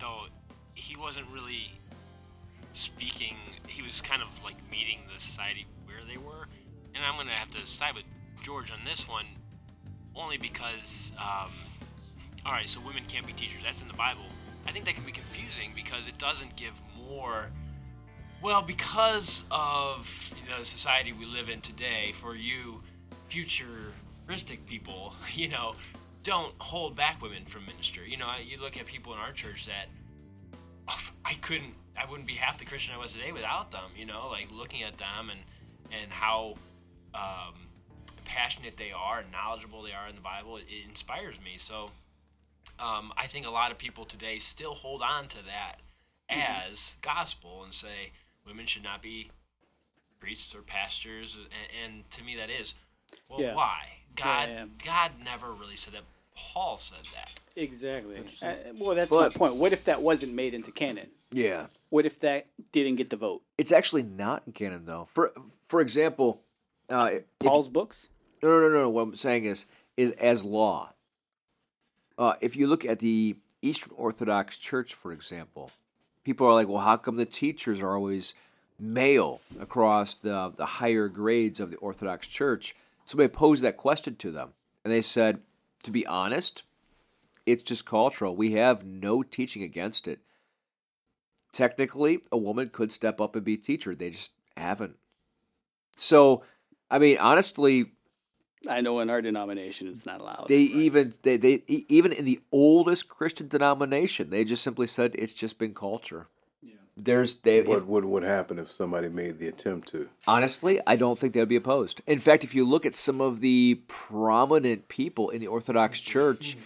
though, he wasn't really speaking. He was kind of like meeting the society where they were, and I'm gonna have to side with George on this one, only because, um, all right, so women can't be teachers. That's in the Bible. I think that can be confusing because it doesn't give more. Well, because of the society we live in today, for you futuristic people, you know, don't hold back women from ministry. You know, you look at people in our church that oh, I couldn't, I wouldn't be half the Christian I was today without them. You know, like looking at them and and how um, passionate they are and knowledgeable they are in the Bible, it, it inspires me. So um, I think a lot of people today still hold on to that Mm-hmm. as gospel and say women should not be priests or pastors, and, and to me that is. Well, Yeah. why? God, yeah. God never really said that. Paul said that. Exactly. Uh, well, that's But- my point. What if that wasn't made into canon? Yeah. What if that didn't get the vote? It's actually not in canon though. For for example, uh, if- Paul's books? No, no, no, no. What I'm saying is, is as law. Uh, if you look at the Eastern Orthodox Church, for example, people are like, "Well, how come the teachers are always male across the the higher grades of the Orthodox Church?" Somebody posed that question to them, and they said, "To be honest, it's just cultural. We have no teaching against it. Technically, a woman could step up and be a teacher. They just haven't. So, I mean, honestly." I know in our denomination it's not allowed. They even they, they even in the oldest Christian denomination, they just simply said it's just been culture. There's they What if, would would happen if somebody made the attempt to? honestly, I don't think they'd be opposed. In fact, if you look at some of the prominent people in the Orthodox Church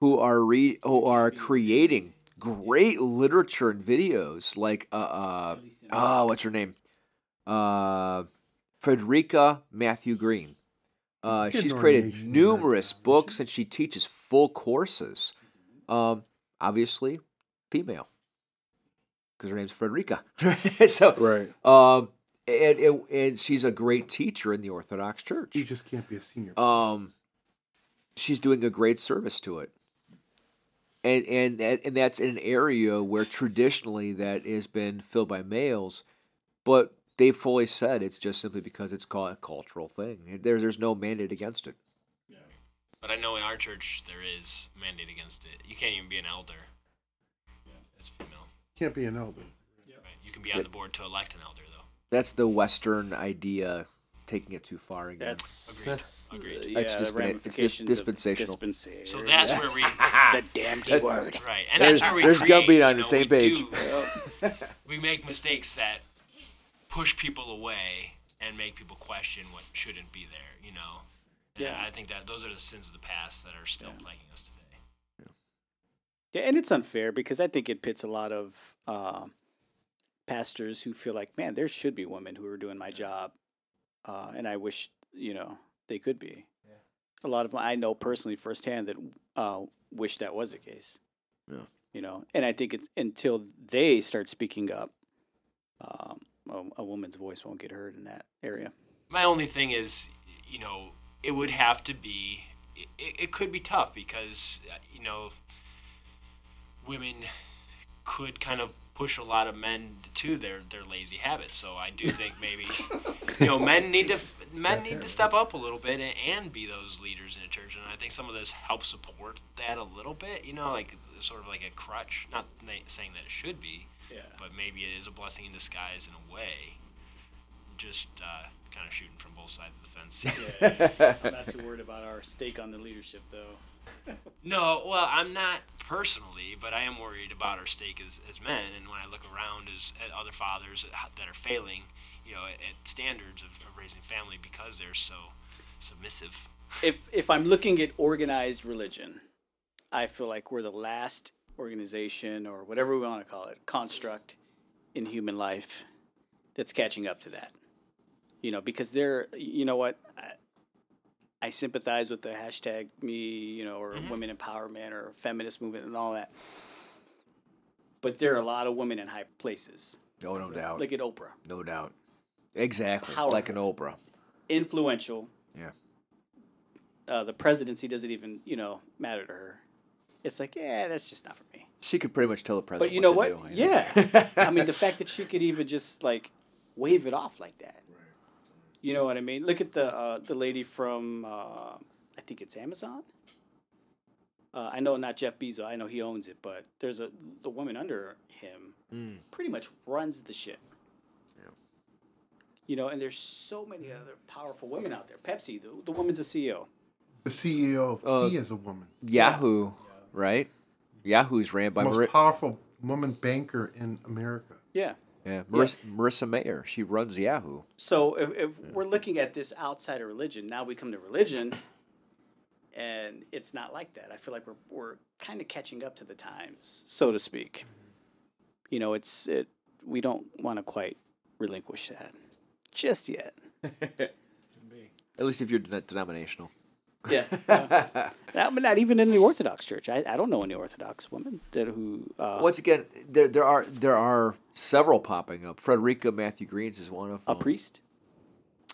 who are re, who are creating great literature and videos, like uh, uh oh, what's her name? Uh, Frederica Matthew Green. Uh, she's created numerous books and she teaches full courses. Um, obviously, female, because her name's Frederica. so, Right. um, and, and and she's a great teacher in the Orthodox Church. You just can't be a senior. Um, she's doing a great service to it, and and and that's in an area where traditionally that has been filled by males, but they've fully said it's just simply because it's called a cultural thing. There, there's no mandate against it. But I know in our church there is a mandate against it. You can't even be an elder. As a female. Can't be an elder. Right? You can be on the board to elect an elder though. That's the Western idea, taking it too far again. That's That's- Agreed. uh, yeah, It's the dispen- it's dis- dispensational. dispensation. So that's where we the damn key word. right, and There's- that's where we there's create, Gumby on you the same we page. do- we make mistakes that push people away and make people question what shouldn't be there. You know. And Yeah. I think that those are the sins of the past that are still plaguing us today. Yeah, and it's unfair because I think it pits a lot of uh, pastors who feel like, man, there should be women who are doing my job, uh, and I wish you know they could be. A lot of them I know personally firsthand that uh, wish that was the case. Yeah. You know, and I think it's until they start speaking up, um, a, a woman's voice won't get heard in that area. My only thing is, you know, it would have to be. It, it could be tough because uh, you know, women could kind of push a lot of men to their their lazy habits. So I do think maybe you know men need to men need to step up a little bit and, and be those leaders in the church. And I think some of this helps support that a little bit. You know, like sort of like a crutch. Not saying that it should be, Yeah. but maybe it is a blessing in disguise in a way. Just uh, kind of shooting from both sides of the fence. Yeah. I'm not too worried about our stake on the leadership, though. No, well, I'm not personally, but I am worried about our stake as, as men. And when I look around as, at other fathers that, are failing, you know, at, at standards of, of raising family because they're so submissive. if if I'm looking at organized religion, I feel like we're the last organization or whatever we want to call it, construct in human life that's catching up to that. You know, because they're, you know what, I, I sympathize with the hashtag me, you know, or women empowerment or feminist movement and all that. But there are a lot of women in high places. No, no doubt. Like at Oprah, no doubt. Exactly. Powerful. Like an Oprah. influential. Yeah. Uh, the presidency doesn't even, you know, matter to her. it's like, yeah, that's just not for me. She could pretty much tell the president. But you know what? what? do, you know? Yeah. I mean, the fact that she could even just like wave it off like that. You know what I mean? Look at the uh, the lady from uh, I think it's Amazon. Uh, I know not Jeff Bezos. I know he owns it, but there's a the woman under him pretty much runs the ship. Yeah. You know, and there's so many other powerful women out there. Pepsi, the, the woman's a CEO. The CEO of Uh, Key is a woman. Yahoo, right? Yahoo's ran by Most Mari- powerful woman banker in America. Yeah. Yeah, Marissa, Marissa Mayer. She runs Yahoo. So if, if we're looking at this outside of religion, now we come to religion, and it's not like that. I feel like we're we're kind of catching up to the times, so to speak. You know, it's it. We don't want to quite relinquish that just yet. At least if you're denominational. Yeah, uh, but not even in the Orthodox Church. I, I don't know any Orthodox women that who. Uh, Once again, there there are there are several popping up. Frederica Matthew Greens is one of them. a priest?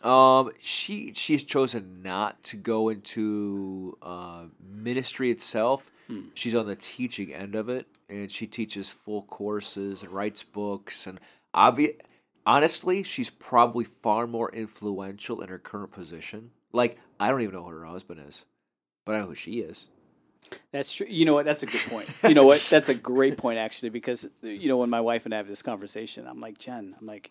Um, she she's chosen not to go into uh, ministry itself. She's on the teaching end of it, and she teaches full courses and writes books. And obvi- honestly, she's probably far more influential in her current position. Like I don't even know who her husband is, but I know who she is. That's true. You know what? That's a good point. You know what? That's a great point actually, because you know when my wife and I have this conversation, I'm like Jen. I'm like,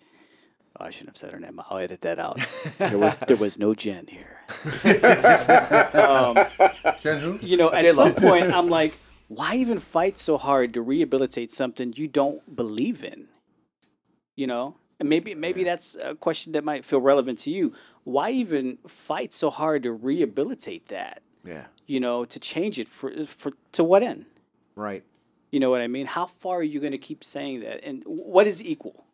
oh, I shouldn't have said her name. I'll edit that out. There was there was no Jen here. um, Jen who? you know, at some point, I'm like, why even fight so hard to rehabilitate something you don't believe in? You know, and maybe maybe that's a question that might feel relevant to you. Why even fight so hard to rehabilitate that? Yeah, You know, to change it for for to what end? right. You know what I mean? How far are you going to keep saying that? And what is equal?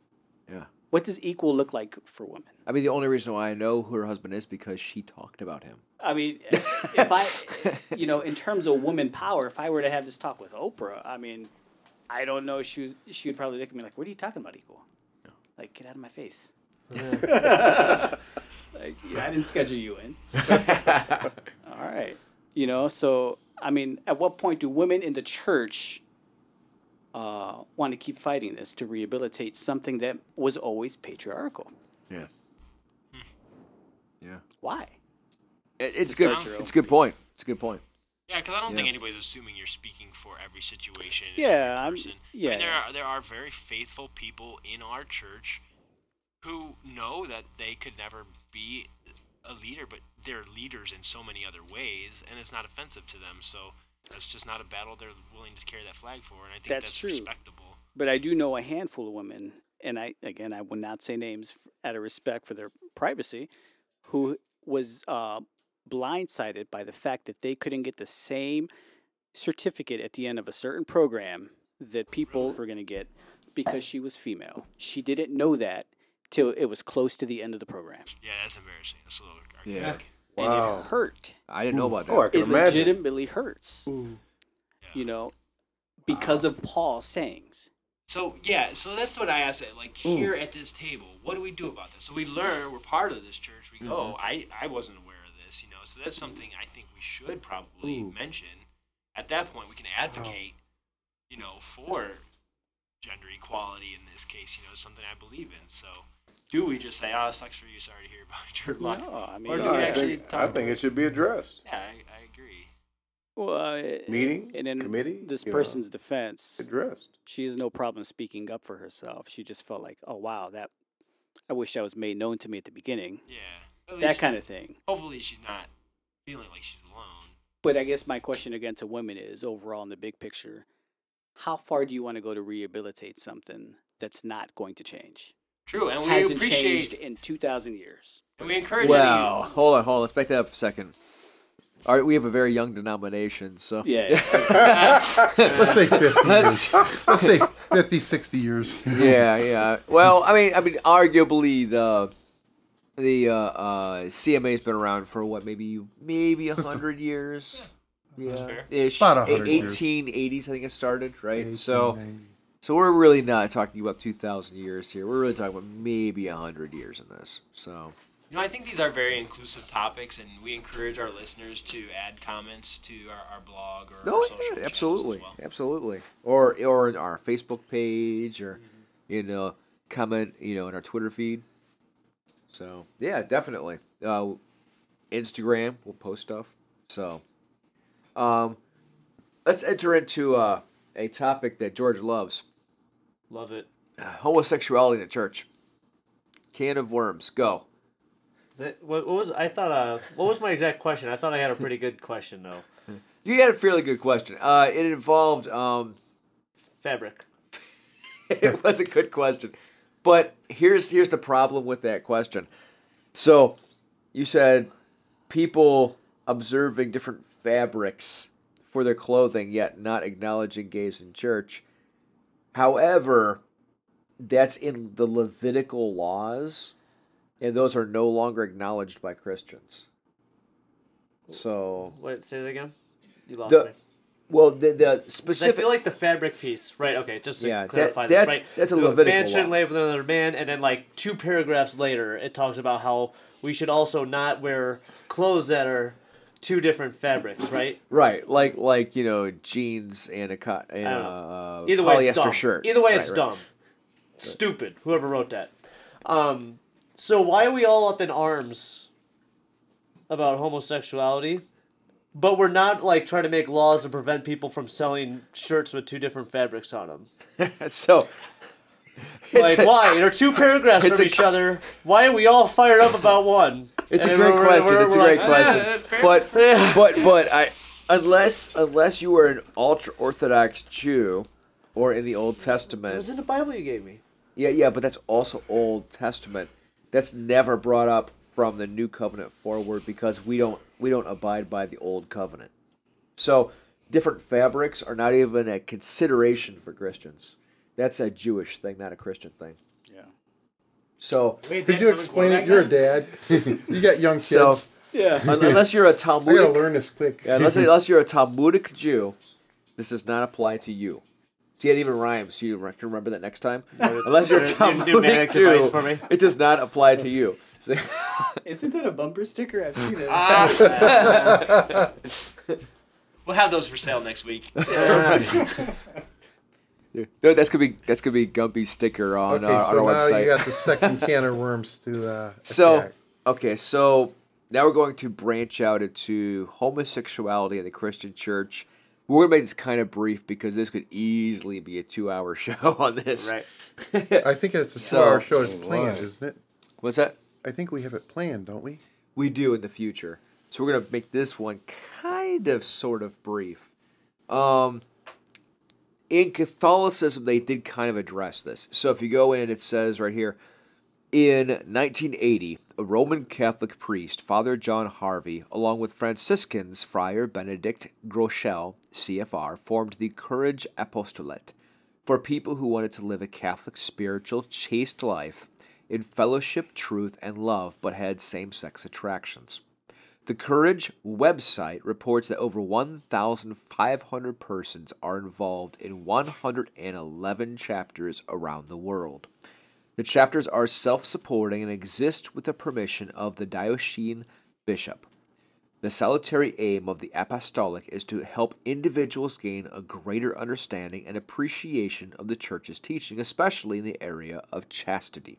Yeah. What does equal look like for women? I mean, the only reason why I know who her husband is because she talked about him. I mean, if I, you know, in terms of woman power, if I were to have this talk with Oprah, I mean, I don't know. She was, she would probably look at me like, "What are you talking about, equal? Like, get out of my face." like, yeah, I didn't schedule you in. All right, you know. So, I mean, at what point do women in the church uh, want to keep fighting this to rehabilitate something that was always patriarchal? Yeah. Yeah. Why? It, it's Just good. It's a good point. It's a good point. Yeah, because I don't think anybody's assuming you're speaking for every situation. Yeah, every I'm- person. I yeah, mean, there are there are very faithful people in our church who know that they could never be a leader, but they're leaders in so many other ways, and it's not offensive to them. So that's just not a battle they're willing to carry that flag for, and I think That's that's, true. respectable. but I do know a handful of women, and I again I will not say names out of respect for their privacy, who was uh, blindsided by the fact that they couldn't get the same certificate at the end of a certain program that people were going to get because she was female. She didn't know that till it was close to the end of the program, Yeah, that's embarrassing. That's a little Yeah. archaic. and Wow. it hurt. I didn't know about oh, that. Oh, I can It imagine. legitimately hurts. You know, because of Paul's sayings. So yeah, so that's what I asked. It like here at this table, what do we do about this? So we learn we're part of this church. We go, oh, I I wasn't aware of this, you know. So that's mm-hmm. something I think we should probably mm. mention. At that point, we can advocate, oh. you know, for gender equality in this case. You know, something I believe in. So do we just say, oh, it sucks for you, sorry to hear about your life? No, I mean, Or do No, we I actually think, talk I think it should be addressed. Yeah, I, I agree. Well, uh, Meeting, and in committee, this you know, person's defense, Addressed. she has no problem speaking up for herself. She just felt like, oh wow, that I wish that was made known to me at the beginning. Yeah. At That least- kind of thing. Hopefully, she's not feeling like she's alone. But I guess my question again to women is overall in the big picture, how far do you want to go to rehabilitate something that's not going to change? True, and we Hasn't appreciate changed in two thousand years. and we encourage. Wow. any- Hold on, hold on. Let's back that up a second. All right, we have a very young denomination, so Yeah. Let's say 50 years. Let's- Let's say 50, 60 years. yeah, yeah. Well, I mean, I mean, arguably the the uh, uh, CMA's been around for what, maybe maybe a hundred years. Yeah, fair. ish. About 100 years. Eighteen eighties, I think it started, right? so, so we're really not talking about two thousand years here. We're really talking about maybe a hundred years in this. So, You know, I think these are very inclusive topics, and we encourage our listeners to add comments to our, our blog or No, our social yeah, absolutely, as well. absolutely. Or or our Facebook page, or you know, comment, you know, in our Twitter feed. So yeah, definitely. Uh, Instagram, we'll post stuff. So, um, let's enter into uh, a topic that George loves: Love it. homosexuality in the church. Can of worms, go. Is that, what, what was I thought? Uh, what was my exact question? I thought I had a pretty good question though. You had a fairly good question. Uh, it involved um, Fabric. it was a good question. But here's here's the problem with that question. So you said people observing different fabrics for their clothing yet not acknowledging gays in church. However, that's in the Levitical laws and those are no longer acknowledged by Christians. So Wait, say that again. You lost The- me. Well the specific—I feel like the fabric piece, right? Okay, just to Yeah, that- clarify that's- this, right? that's a The Levitical man shouldn't lay with another man, and then like two paragraphs later, it talks about how we should also not wear clothes that are two different fabrics, right? Right, like like you know jeans and a cut and I a uh, Either way, it's polyester dumb. shirt. Either way, Right, it's right. dumb. Stupid. Whoever wrote that. Um, so why are we all up in arms about homosexuality, but we're not like trying to make laws to prevent people from selling shirts with two different fabrics on them? so Like a- why? There are two paragraphs from a- each other. Why are we all fired up about one? It's a great we're- question. we're- it's a we're great like, question. "Ah. But but but I unless unless you were an ultra orthodox Jew or in the Old It was Testament. in the Bible you gave me. Yeah, yeah, but that's also Old Testament. That's never brought up from the New Covenant forward because we don't we don't abide by the Old Covenant. So different fabrics are not even a consideration for Christians. That's a Jewish thing, not a Christian thing. Yeah. So Could you explain it? You're a dad. You got young kids. So- Yeah. unless you're a I gotta learn this quick. Yeah, unless, unless you're a Talmudic Jew, this does not apply to you. See, it even rhymes. So you re- can remember that next time. Unless you're a Do- do Talmudic Pneumatic device Jew, for me. it does not apply to you. Isn't that a bumper sticker? I've seen it. We'll have those for sale next week. No, that's gonna be that's gonna be Gumby's sticker on Okay, our, on so our now website. you got the second can of worms to uh, So, attack. okay, so now we're going to branch out into homosexuality in the Christian church. We're going to make this kind of brief because this could easily be a two-hour show on this. Right. I think it's a So- two-hour show. It's planned, isn't it? What's that? I think we have it planned, don't we? We do in the future. So we're gonna make this one kind of sort of brief. Um in Catholicism they did kind of address this. So if you go in it says right here in 1980, a Roman Catholic priest, Father John Harvey, along with Franciscans, Friar Benedict Groeschel, CFR, formed the Courage Apostolate for people who wanted to live a Catholic, spiritual, chaste life in fellowship, truth, and love, but had same sex attractions. The Courage website reports that over 1,500 persons are involved in 111 chapters around the world. The chapters are self supporting and exist with the permission of the diocesan bishop. The solitary aim of the apostolate is to help individuals gain a greater understanding and appreciation of the church's teaching, especially in the area of chastity.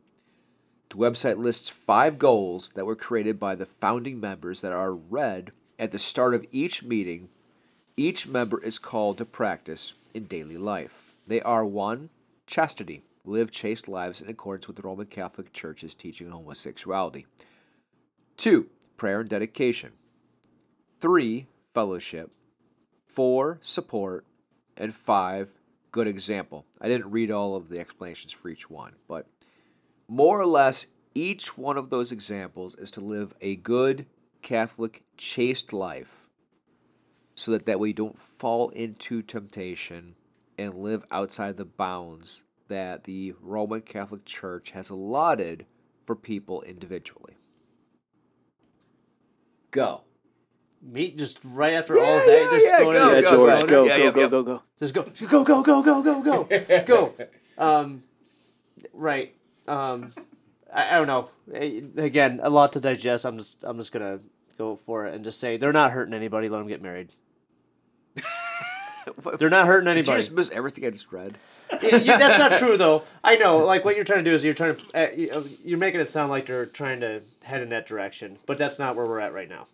The website lists five goals that were created by the founding members that are read at the start of each meeting. Each member is called to practice in daily life. They are 1. Chastity. Live chaste lives in accordance with the Roman Catholic Church's teaching on homosexuality. 2. Prayer and dedication. 3. Fellowship. 4. Support. And 5. Good example. I didn't read all of the explanations for each one, but more or less each one of those examples is to live a good Catholic chaste life so that that way you don't fall into temptation and live outside the bounds that the Roman Catholic Church has allotted for people individually. Go. Me just right after all that, yeah, just yeah, go, go, go. Go, go, go, go. Just go, just go, go, go, go, go, go, go, go. Um, right. Um, I, I don't know. Again, a lot to digest. I'm just I'm just gonna go for it and just say they're not hurting anybody. Let them get married. They're not hurting Did you anybody. just miss everything I just read? Yeah, you- that's not true though. I know. Like what you're trying to do is you're trying to uh, you- you're making it sound like they're trying to head in that direction, but that's not where we're at right now.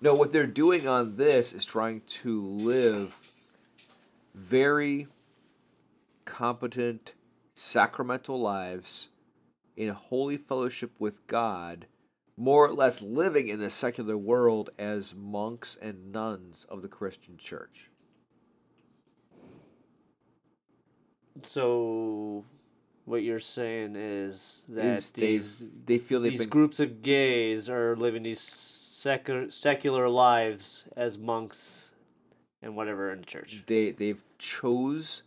No, what they're doing on this is trying to live very competent, sacramental lives in holy fellowship with God, more or less living in the secular world as monks and nuns of the Christian church. So, what you're saying is that Is these they feel these been groups of gays are living these secular secular lives as monks and whatever in the church. they they've chose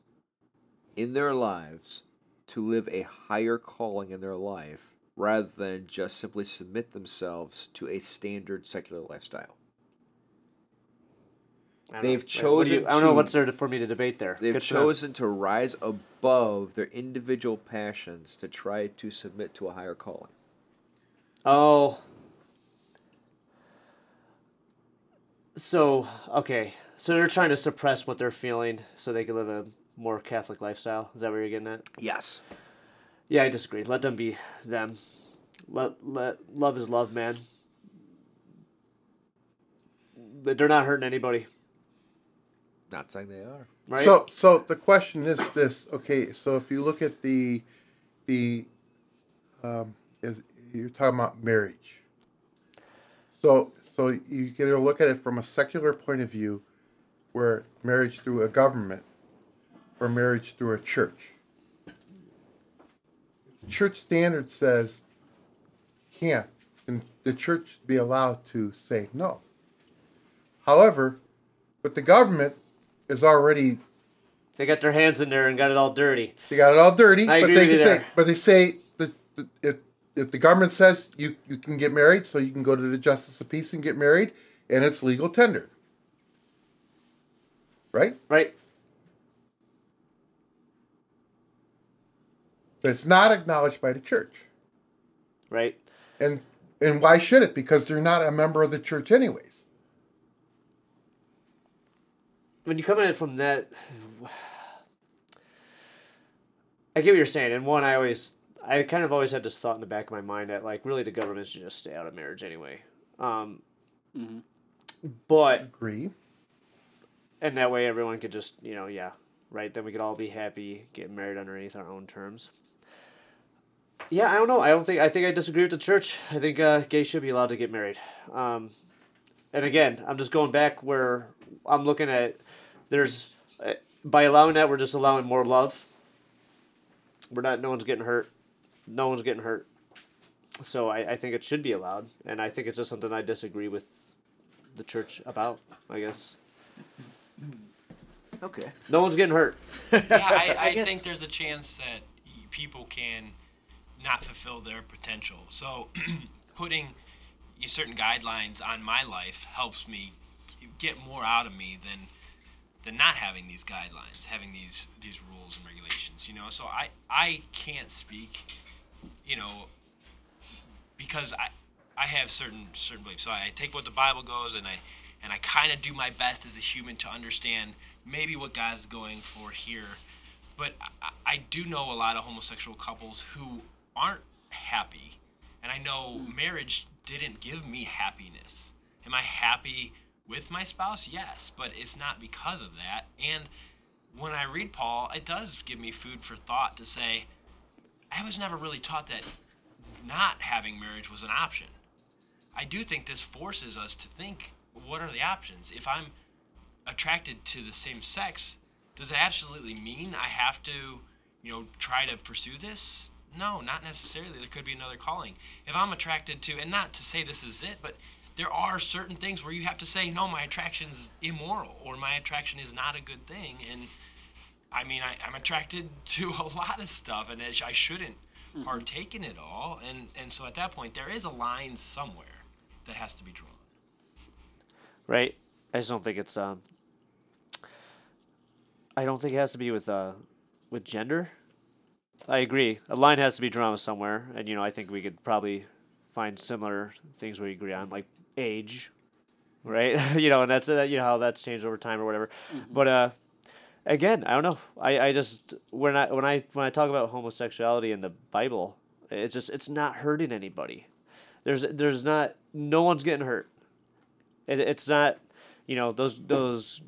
in their lives to live a higher calling in their life rather than just simply submit themselves to a standard secular lifestyle. They've know. What do you- chosen I don't know what's there for me to debate there. They've Good chosen to rise above their individual passions to try to submit to a higher calling. Oh. So, okay. So they're trying to suppress what they're feeling so they can live a more Catholic lifestyle. Is that what you're getting at? Yes. Yeah, I disagree. Let them be them. Let, let love is love, man. But they're not hurting anybody, Not saying they are. right? So, so the question is this: Okay, so if you look at the, the, um, is you're talking about marriage. So, so you can either look at it from a secular point of view, where marriage through a government, or marriage through a church. Church standard says can't, and the church be allowed to say no. However, with the government is already they got their hands in there and got it all dirty. they got it all dirty, I but they with can you say, but they say that if if the government says you you can get married, so you can go to the justice of peace and get married, and it's legal tender, right? Right? But it's not acknowledged by the church, Right? and and why should it? Because they're not a member of the church, anyways. When you come at it from that I get what you're saying, and one I always I kind of always had this thought in the back of my mind that like really the government should just stay out of marriage anyway. Um but Agree. and that way everyone could just, you know, yeah, right, then we could all be happy getting married underneath our own terms. Yeah, I don't know. I don't think I think I disagree with the church. I think uh, gays should be allowed to get married. Um, and again, I'm just going back where I'm looking at. There's uh, by allowing that, we're just allowing more love. We're not. No one's getting hurt. No one's getting hurt. So I, I think it should be allowed, and I think it's just something I disagree with the church about. I guess Okay. no one's getting hurt. yeah, I, I I, guess- think there's a chance that people can not fulfill their potential. So, putting certain guidelines on my life helps me get more out of me than than not having these guidelines, having these these rules and regulations. You know, so I I can't speak, you know, because I I have certain certain beliefs. So I take what the Bible goes and I and I kind of do my best as a human to understand maybe what God's going for here. But I, I do know a lot of homosexual couples who aren't happy, and I know mm. marriage didn't give me happiness. Am I happy with my spouse? Yes, but it's not because of that. And when I read Paul, it does give me food for thought to say, I was never really taught that not having marriage was an option. I do think this forces us to think what are the options? If I'm attracted to the same sex, does it absolutely mean I have to, you know, try to pursue this? No, not necessarily. There could be another calling. If I'm attracted to, and not to say this is it, but there are certain things where you have to say, no, my attraction's immoral or my attraction is not a good thing. And I mean, I, I'm attracted to a lot of stuff, and I shouldn't partake in it all. And and so at that point, there is a line somewhere that has to be drawn. right? I just don't think it's um. I don't think it has to be with uh, with gender. I agree. A line has to be drawn somewhere, and you know, I think we could probably find similar things we agree on, like age, right? you know, and that's uh, you know how that's changed over time or whatever. But uh, again, I don't know. I, I just when I when I when I talk about homosexuality in the Bible, it's just it's not hurting anybody. There's there's not no one's getting hurt. It, it's not you know those those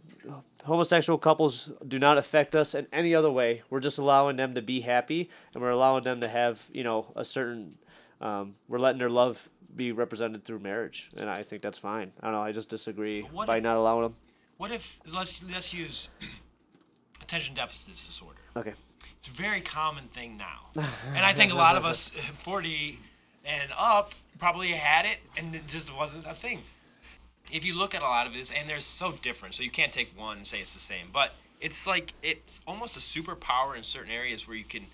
homosexual couples do not affect us in any other way. We're just allowing them to be happy, and we're allowing them to have you know a certain. Um, we're letting their love be represented through marriage, and I think that's fine. I don't know. I just disagree What by if- not allowing them. What if let's let's use attention deficit disorder. Okay. It's a very common thing now, and I think a lot of us 40 and up probably had it, and it just wasn't a thing. If you look at a lot of this, and they're so different, so you can't take one and say it's the same. But it's like it's almost a superpower in certain areas where you can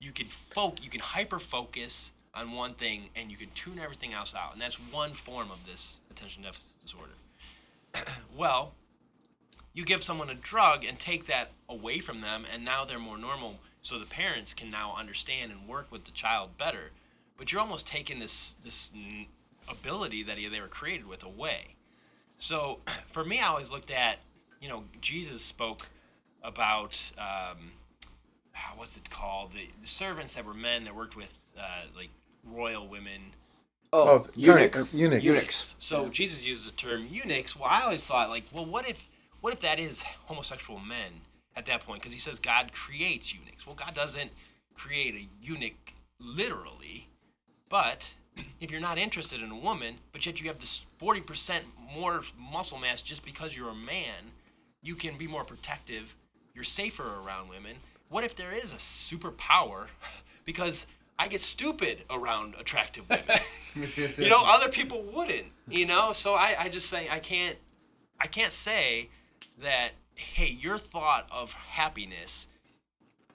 you can fo- you can hyper focus on one thing and you can tune everything else out, and that's one form of this attention deficit disorder. well, you give someone a drug and take that away from them and now they're more normal so the parents can now understand and work with the child better. But you're almost taking this this ability that they were created with away. So for me i always looked at you know jesus spoke about um, ah, what's it called? The, the servants that were men that worked with uh, like royal women Oh, kind of- eunuchs. uh, eunuchs. Eunuchs. so Jesus uses the term eunuchs. Well, I always thought like, well, what if what if that is homosexual men at that point? Because he says God creates eunuchs. Well, God doesn't create a eunuch literally, but if you're not interested in a woman, but yet you have this 40% more muscle mass just because you're a man, you can be more protective. You're safer around women. What if there is a superpower? Because I get stupid around attractive women. you know, other people wouldn't. You know, so I, I just say I can't I can't say that hey, your thought of happiness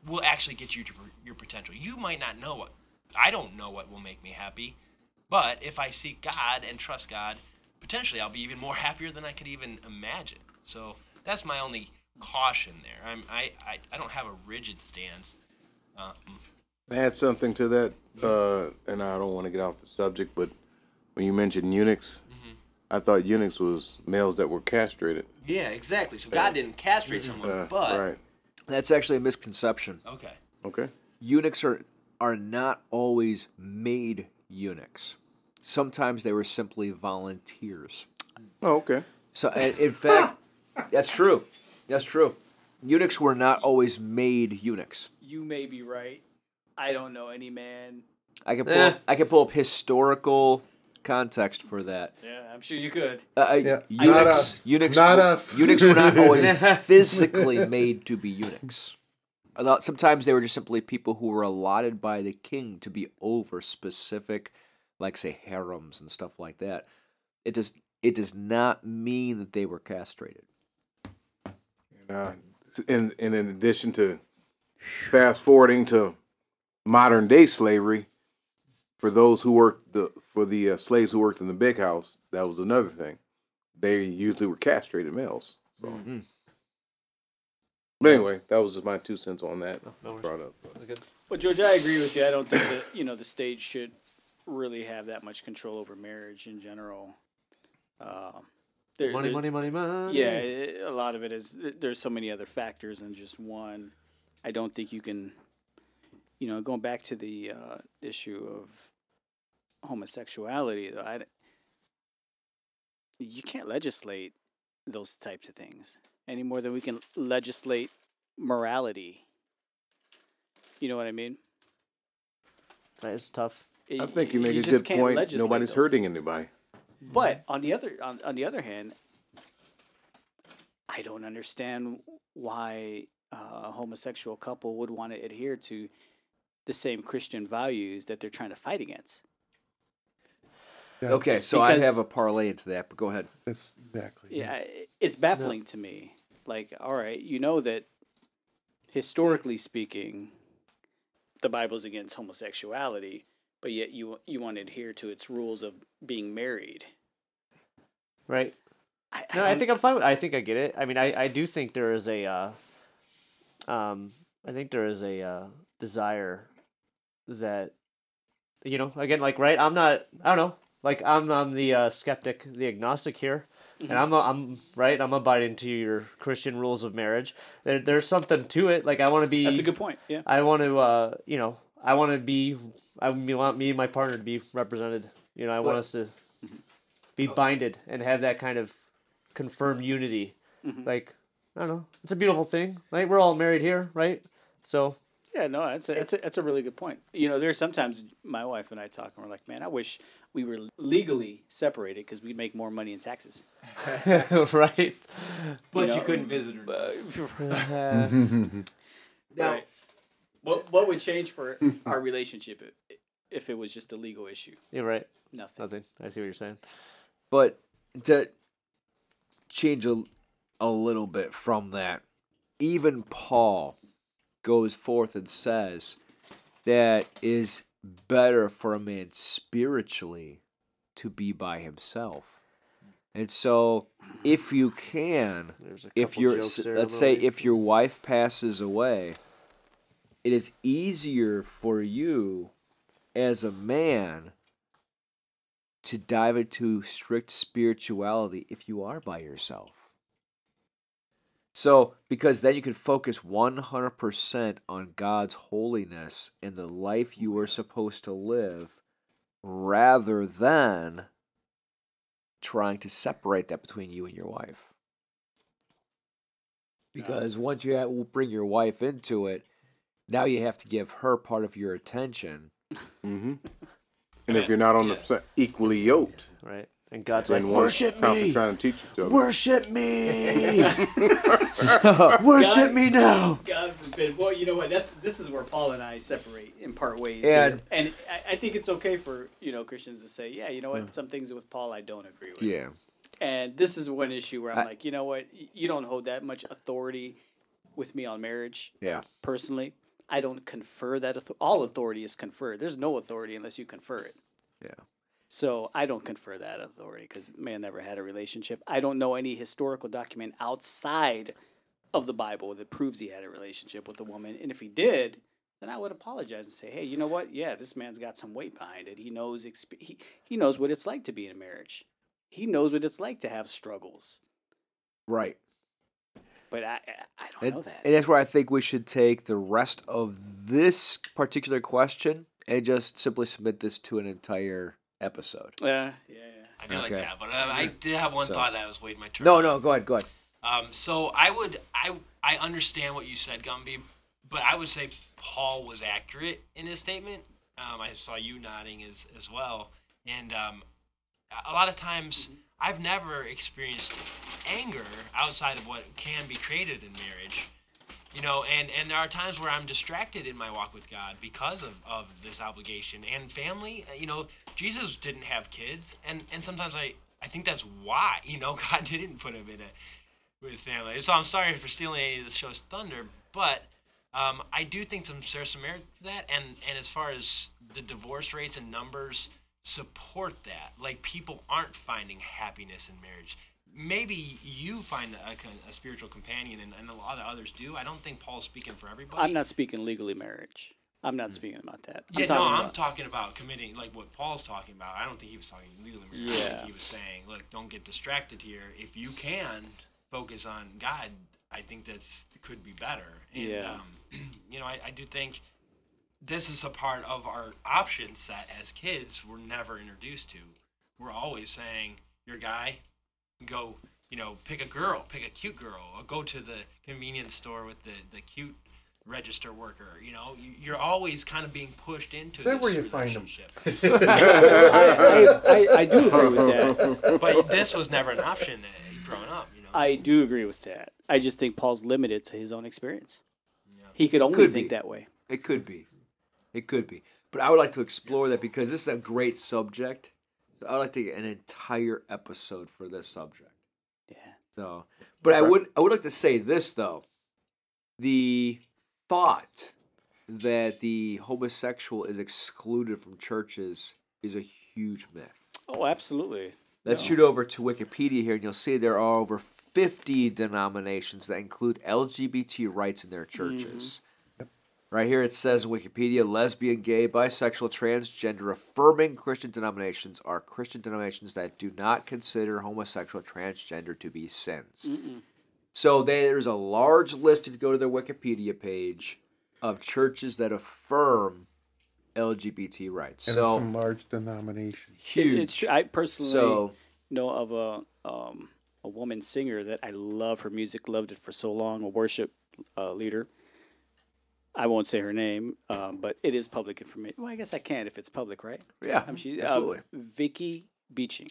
will actually get you to your potential. You might not know what I don't know what will make me happy, but if I seek God and trust God, potentially I'll be even more happier than I could even imagine. So that's my only caution there. I'm I I, I don't have a rigid stance. Uh, Add something to that, uh, and I don't want to get off the subject, but when you mentioned eunuchs, I thought eunuchs was males that were castrated. yeah, exactly. So God didn't castrate someone, Uh, but right. That's actually a misconception. okay. Okay. Eunuchs are are not always made eunuchs. Sometimes they were simply volunteers. Oh, okay. So, and in fact, that's true. That's true. Eunuchs were not always made eunuchs. You may be right. I don't know any man. I can pull. Eh. Up, I can pull up historical context for that. Yeah, I'm sure you could. Uh, uh, Yeah, not eunuchs, us. eunuchs, Not were- us. eunuchs were not always physically made to be eunuchs. A lot- Sometimes they were just simply people who were allotted by the king to be over specific, like say harems and stuff like that. It does. It does not mean that they were castrated. Uh, in, and in addition to fast forwarding to modern day slavery, for those who worked the for the uh, slaves who worked in the big house, that was another thing. They usually were castrated males. So, Mhm. but anyway, that was just my two cents on that. no worries. brought up. Well, George, I agree with you. I don't think that you know the state should really have that much control over marriage in general. Uh, there- Money, there- money, money, money. Yeah, it, a lot of it is there's so many other factors than just one. I don't think you can, you know, going back to the uh, issue of homosexuality, though, I, you can't legislate those types of things any more than we can legislate morality. You know what I mean? Right, it's tough. I think you make a good point. Nobody's hurting things. anybody. But on the other on, on the other hand, I don't understand why uh, a homosexual couple would want to adhere to the same Christian values that they're trying to fight against. Yeah, Okay, so I have a parlay into that, but go ahead. That's exactly. Yeah, i- it's baffling to me. Like, all right, you know that historically speaking, the Bible's against homosexuality, but yet you you want to adhere to its rules of being married. Right. I, No, I think I'm fine. With, I think I get it. I mean, I, I do think there is a uh, um, I think there is a uh, desire that you know again like right I'm not I don't know like I'm I'm the uh, skeptic the agnostic here and I'm a, I'm right I'm abiding to your Christian rules of marriage. There, there's something to it like I want to be That's a good point. Yeah. I want to uh you know I want to be I want me and my partner to be represented you know I want What- us to be binded and have that kind of confirmed unity. Like I don't know it's a beautiful thing right? We're all married here right? So Yeah, no, that's a, that's a, that's a really good point. You know, there's sometimes my wife and I talk, and we're like, man, I wish we were legally separated because we'd make more money in taxes. right But know, you couldn't visit her. Now, right. What what would change for our relationship i- if it was just a legal issue? you're right Nothing. nothing I see what you're saying But to change a, a little bit from that, even Paul goes forth and says that is better for a man spiritually to be by himself. And so, if you can, if couple you're, jokes s- there let's say, if your wife passes away, it is easier for you as a man to dive into strict spirituality if you are by yourself. So, because then you can focus 100% on God's holiness and the life you are supposed to live rather than trying to separate that between you and your wife. Because once you bring your wife into it, now you have to give her part of your attention. hmm And if you're not on the equally yoked, right and God's then like one "Worship constantly me! trying to teach each other. Worship me! Worship me now! God forbid. Well, you know what? That's this is where Paul and I separate in part ways. And- here. and I, I think it's okay for you know Christians to say, yeah, you know what? Some things with Paul I don't agree with. Yeah. And this is one issue where I'm I- like, you know what? You don't hold that much authority with me on marriage. Yeah. Personally, I don't confer that. Author- all authority is conferred. There's no authority unless you confer it. Yeah. So I don't confer that authority because man never had a relationship. I don't know any historical document outside of the Bible that proves he had a relationship with a woman. And if he did, then I would apologize and say, hey, you know what? Yeah, this man's got some weight behind it. He knows exp- he, he knows what it's like to be in a marriage. He knows what it's like to have struggles. Right. But I I, don't And, know that. and that's where I think we should take the rest of this particular question and just simply submit this to an entire episode. yeah, yeah, yeah. I feel like that, but uh, I did have one So- thought that I was waiting my turn. No, no, go ahead, go ahead. Um, so I would I I understand what you said, Gumby, but I would say Paul was accurate in his statement. Um, I saw you nodding as as well, and um, a lot of times I've never experienced anger outside of what can be created in marriage. You know, and, and there are times where I'm distracted in my walk with God because of, of this obligation and family. uh, You know, Jesus didn't have kids, and, and sometimes I, I think that's why, you know, God didn't put him in a with family. So I'm sorry for stealing any of the show's thunder, but um, I do think some there's some merit to that, and and as far as the divorce rates and numbers support that, like people aren't finding happiness in marriage. Maybe you find a, a spiritual companion, and, and a lot of others do. I don't think Paul's speaking for everybody. I'm not speaking legally marriage. I'm not speaking about that. I'm Yeah, no, I'm about- talking about committing, like what Paul's talking about. I don't think he was talking legally marriage. I Yeah. think he was saying, look, don't get distracted here. If you can focus on God, I think that's could be better. And, Yeah. um, you know, I, I do think this is a part of our option set as kids we're never introduced to. We're always saying, your guy, go, you know, pick a girl, pick a cute girl, or go to the convenience store with the, the cute register worker. You know, You- you're always kind of being pushed into Is that this where you find 'em? relationship. I, I, I do agree with that. but this was never an option uh, growing up. You know, I do agree with that. I just think Paul's limited to his own experience. Yeah. He could only Could think be. that way. It could be. It could be. But I would like to explore that because this is a great subject. So I would like to get an entire episode for this subject. Yeah. So, but I would I would like to say this though. The thought that the homosexual is excluded from churches is a huge myth. Oh, absolutely. Let's No. shoot over to Wikipedia here, and you'll see there are over 50 denominations that include LGBT rights in their mm-hmm. churches. Right here it says in Wikipedia lesbian, gay, bisexual, transgender affirming Christian denominations are Christian denominations that do not consider homosexual transgender to be sins. So there's a large list if you go to their Wikipedia page of churches that affirm LGBT rights. And so some large denominations. huge. It's true. I personally So- know of a um, a woman singer that I love her music, loved it for so long. A worship uh, leader. I won't say her name, um, but it is public information. Well, I guess I can if it's public, right? yeah, Um, she, absolutely. Uh, Vicky Beeching.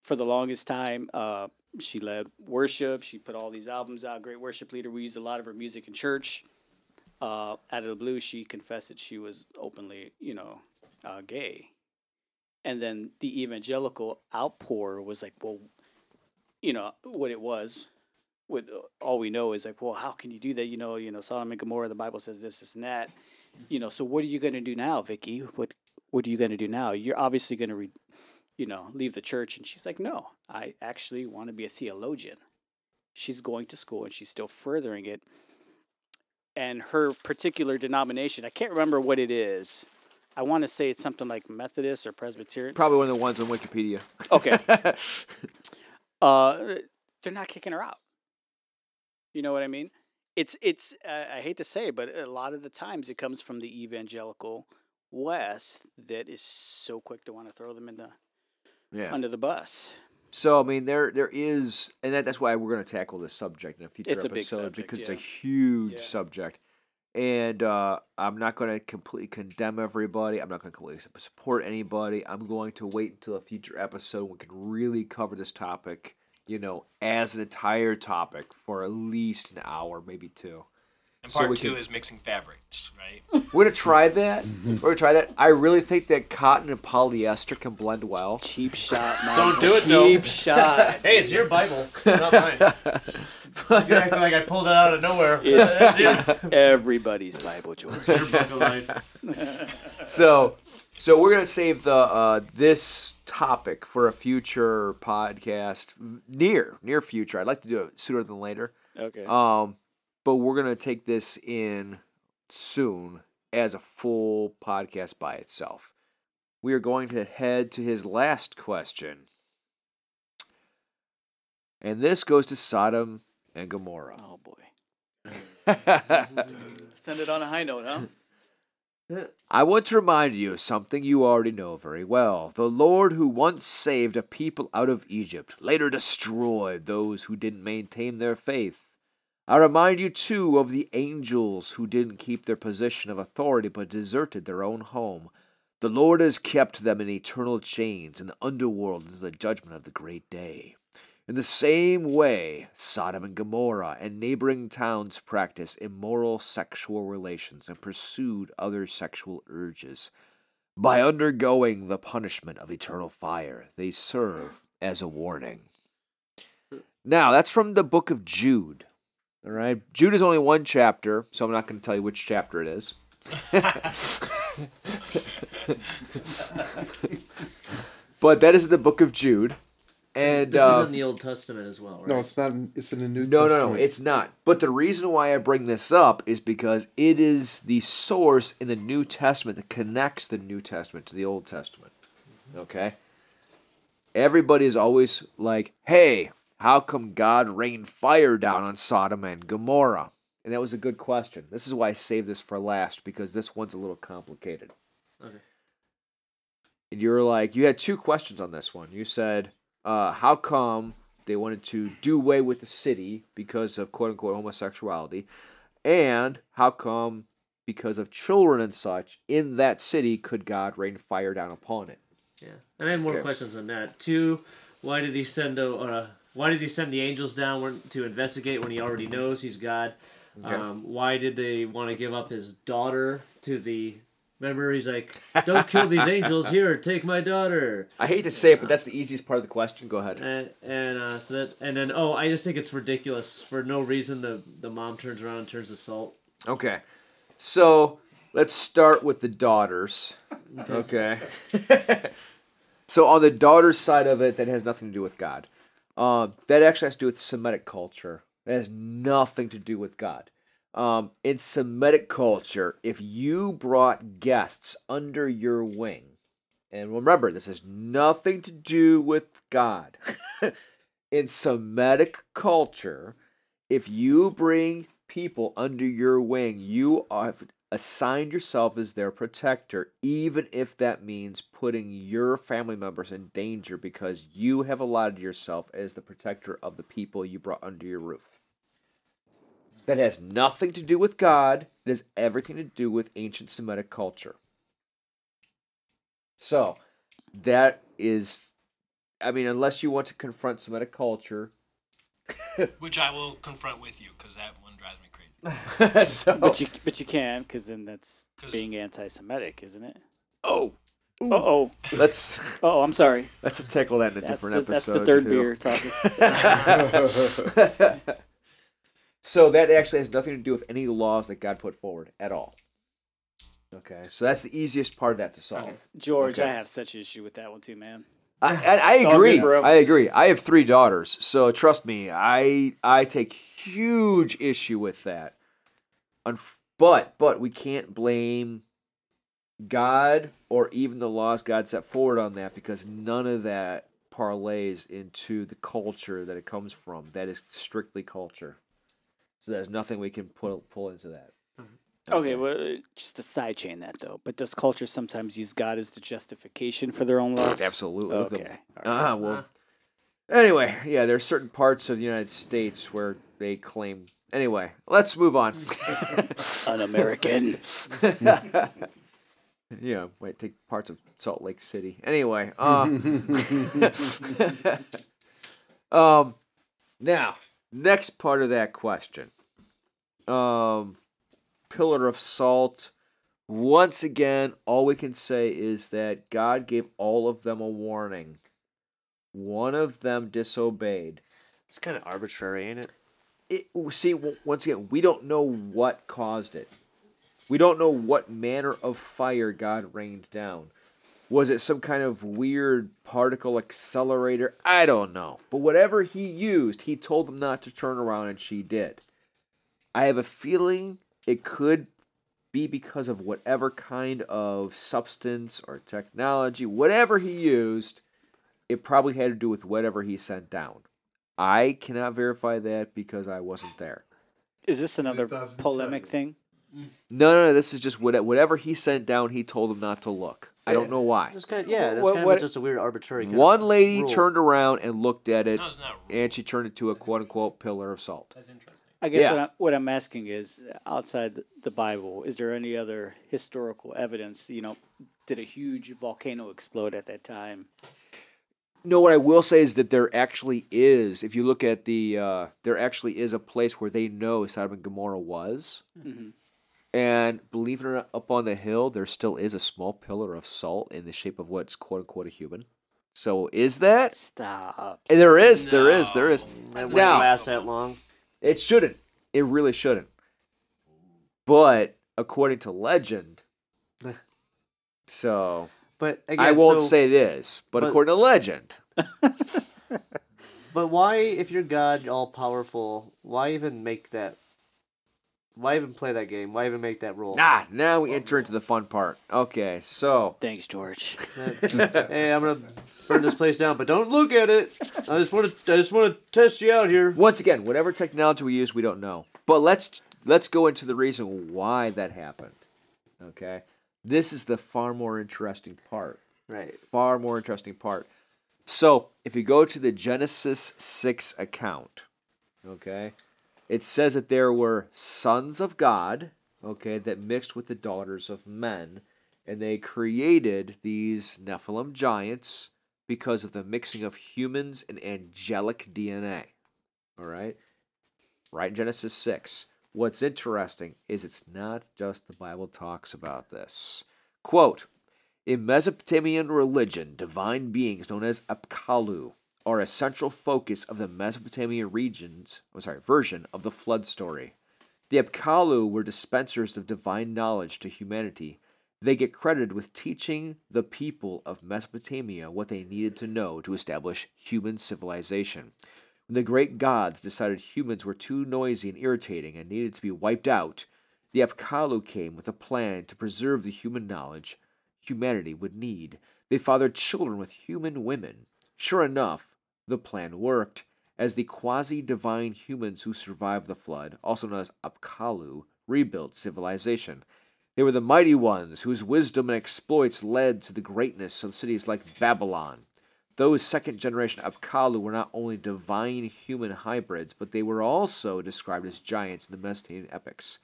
For the longest time, uh, she led worship. She put all these albums out. Great worship leader. We used a lot of her music in church. Uh, out of the blue, she confessed that she was openly, you know, uh, gay. And then the evangelical outpour was like, well, you know what it was. What all we know is like, well, how can you do that? You know, you know, Sodom and Gomorrah. The Bible says this, this, and that. You know, so what are you going to do now, Vicky? What What are you going to do now? You're obviously going to, re- you know, leave the church. And she's like, no, I actually want to be a theologian. She's going to school and she's still furthering it. And her particular denomination, I can't remember what it is. I want to say it's something like Methodist or Presbyterian. Probably one of the ones on Wikipedia. Okay. uh, they're not kicking her out. You know what I mean? It's it's. Uh, I hate to say, it, but a lot of the times it comes from the evangelical West that is so quick to want to throw them in the yeah. under the bus. So I mean, there there is, and that, that's why we're going to tackle this subject in a future It's a episode big subject, because yeah. it's a huge Yeah. subject. And uh, I'm not going to completely condemn everybody. I'm not going to completely support anybody. I'm going to wait until a future episode when we can really cover this topic, you know, as an entire topic for at least an hour, maybe two. And part we two can- is mixing fabrics, right? We're gonna try that. We're gonna try that. I really think that cotton and polyester can blend well. Cheap shot, man. Don't do it, though. Cheap shot. Hey, it's your Bible, not mine. You're acting like I pulled it out of nowhere. It's, it's everybody's Bible, George. your book of life. so so we're gonna save the uh, this topic for a future podcast near near future i'd like to do it sooner than later Okay. um but we're gonna take this in soon as a full podcast by itself we are going to head to his last question and this goes to sodom and gomorrah oh boy. Send it on a high note, huh? I want to remind you of something you already know very well. The Lord who once saved a people out of Egypt later destroyed those who didn't maintain their faith. I remind you, too, of the angels who didn't keep their position of authority but deserted their own home. The Lord has kept them in eternal chains in the underworld until the judgment of the great day. In the same way, Sodom and Gomorrah and neighboring towns practiced immoral sexual relations and pursued other sexual urges. By undergoing the punishment of eternal fire, they serve as a warning. Now, that's from the book of Jude. All right. Jude is only one chapter, so I'm not going to tell you which chapter it is. but that is the book of Jude. And This uh, is in the Old Testament as well, right? No, it's not. It's in the New Testament. no, no, no, it's not. But the reason why I bring this up is because it is the source in the New Testament that connects the New Testament to the Old Testament. Okay? Everybody is always like, hey, how come God rained fire down on Sodom and Gomorrah? And that was a good question. This is why I saved this for last because this one's a little complicated. Okay. And you're like, you had two questions on this one. You said, uh, how come they wanted to do away with the city because of quote unquote homosexuality? And how come, because of children and such, in that city could God rain fire down upon it? Yeah, and I have more Okay. questions on that. Two, why did he send a, uh, why did he send the angels down to investigate when he already knows he's God? Okay. Um, why did they want to give up his daughter to the? Remember, he's like, "Don't kill these angels. Here, take my daughter." I hate to say it, but that's the easiest part of the question. Go ahead. And and uh, so that and then oh, I just think it's ridiculous. For no reason, the the mom turns around and turns to salt. Okay. So let's start with the daughters. Okay. so on the daughter's side of it, that has nothing to do with God. Um, that actually has to do with Semitic culture. That has nothing to do with God. Um, in Semitic culture, if you brought guests under your wing, and remember, this has nothing to do with God. in Semitic culture, if you bring people under your wing, you have assigned yourself as their protector, even if that means putting your family members in danger because you have allotted yourself as the protector of the people you brought under your roof. That has nothing to do with God, it has everything to do with ancient Semitic culture. So, that is, I mean, unless you want to confront Semitic culture, Which I will confront with you because that one drives me crazy. so, But you but you can because then that's 'Cause- being anti-Semitic, isn't it? oh, Uh oh. let's Oh, I'm sorry. let's tackle that in a That's different the, that's the third too. beer talking. So that actually has nothing to do with any laws that God put forward at all. Okay, so that's the easiest part of that to solve. George, Okay. I have such an issue with that one too, man. I, I, I agree. good. I agree. I have three daughters, so trust me, I I take huge issue with that. Unf- but but we can't blame God or even the laws God set forward on that because none of that parlays into the culture that it comes from. That is strictly culture. So there's nothing we can pull pull into that. Okay, well, just to sidechain that though. But does culture sometimes use God as the justification for their own laws? Absolutely. Look at Okay. them. all right. Ah, well. Anyway, yeah, there's certain parts of the United States where they claim. Anyway, let's move on. Un-American. yeah, wait, take parts of Salt Lake City. Anyway, uh, um, now next part of that question, um, pillar of salt. Once again, all we can say is that God gave all of them a warning. One of them disobeyed. It's kind of arbitrary, ain't it? it, see w- once again we don't know what caused it we don't know what manner of fire god rained down was it some kind of weird particle accelerator? I don't know. But whatever he used he told them not to turn around and she did. I have a feeling it could be because of whatever kind of substance or technology whatever he used it probably had to do with whatever he sent down. I cannot verify that because I wasn't there. Is this another polemic you. Thing? No, no, no. This is just what, whatever he sent down. He told them not to look. I don't know why. Just kind of, yeah, that's What- kind what- of just a weird arbitrary. Kind One of lady rule. turned around and looked at it, No, and she turned it to a quote unquote pillar of salt. That's interesting. I guess Yeah. what, I'm, what I'm asking is, outside the- the Bible, is there any other historical evidence? You know, did a huge volcano explode at that time? No, what I will say is that there actually is. If you look at the, uh, there actually is a place where they know Sodom and Gomorrah was, Mhm. And believe it or not, up on the hill there still is a small pillar of salt in the shape of what's quote unquote a human. So is that? Stop. And there is, there is, there is. It wouldn't Now- last that long. It shouldn't. It really shouldn't. But according to legend, so But again, I won't so- say it is, but, but- according to legend, But why, if you're God, all powerful, why even make that? Why even play that game? Why even make that rule? ah, now we enter into the fun part. Okay, so Thanks, George. hey, I'm gonna burn this place down, but don't look at it. I just want to. I just want to test you out here. once again, whatever technology we use, we don't know. But let's let's go into the reason why that happened. Okay, this is the far more interesting part. Right. far more interesting part. So, if you go to the Genesis 6 account, okay, it says that there were sons of God, okay, that mixed with the daughters of men, and they created these Nephilim giants because of the mixing of humans and angelic DNA. All right? Right in Genesis 6. What's interesting is it's not just the Bible talks about this. Quote, in Mesopotamian religion, divine beings known as Apkallu are a central focus of the Mesopotamian regions, I'm sorry, version of the flood story. The Apkallu were dispensers of divine knowledge to humanity. They get credited with teaching the people of Mesopotamia what they needed to know to establish human civilization. When the great gods decided humans were too noisy and irritating and needed to be wiped out, the Apkallu came with a plan to preserve the human knowledge humanity would need. They fathered children with human women. Sure enough, the plan worked, as the quasi divine humans who survived the flood, also known as Apkallu, rebuilt civilization. They were the mighty ones whose wisdom and exploits led to the greatness of cities like Babylon. Those second generation Apkallu were not only divine human hybrids, but they were also described as giants in the Mesopotamian epics.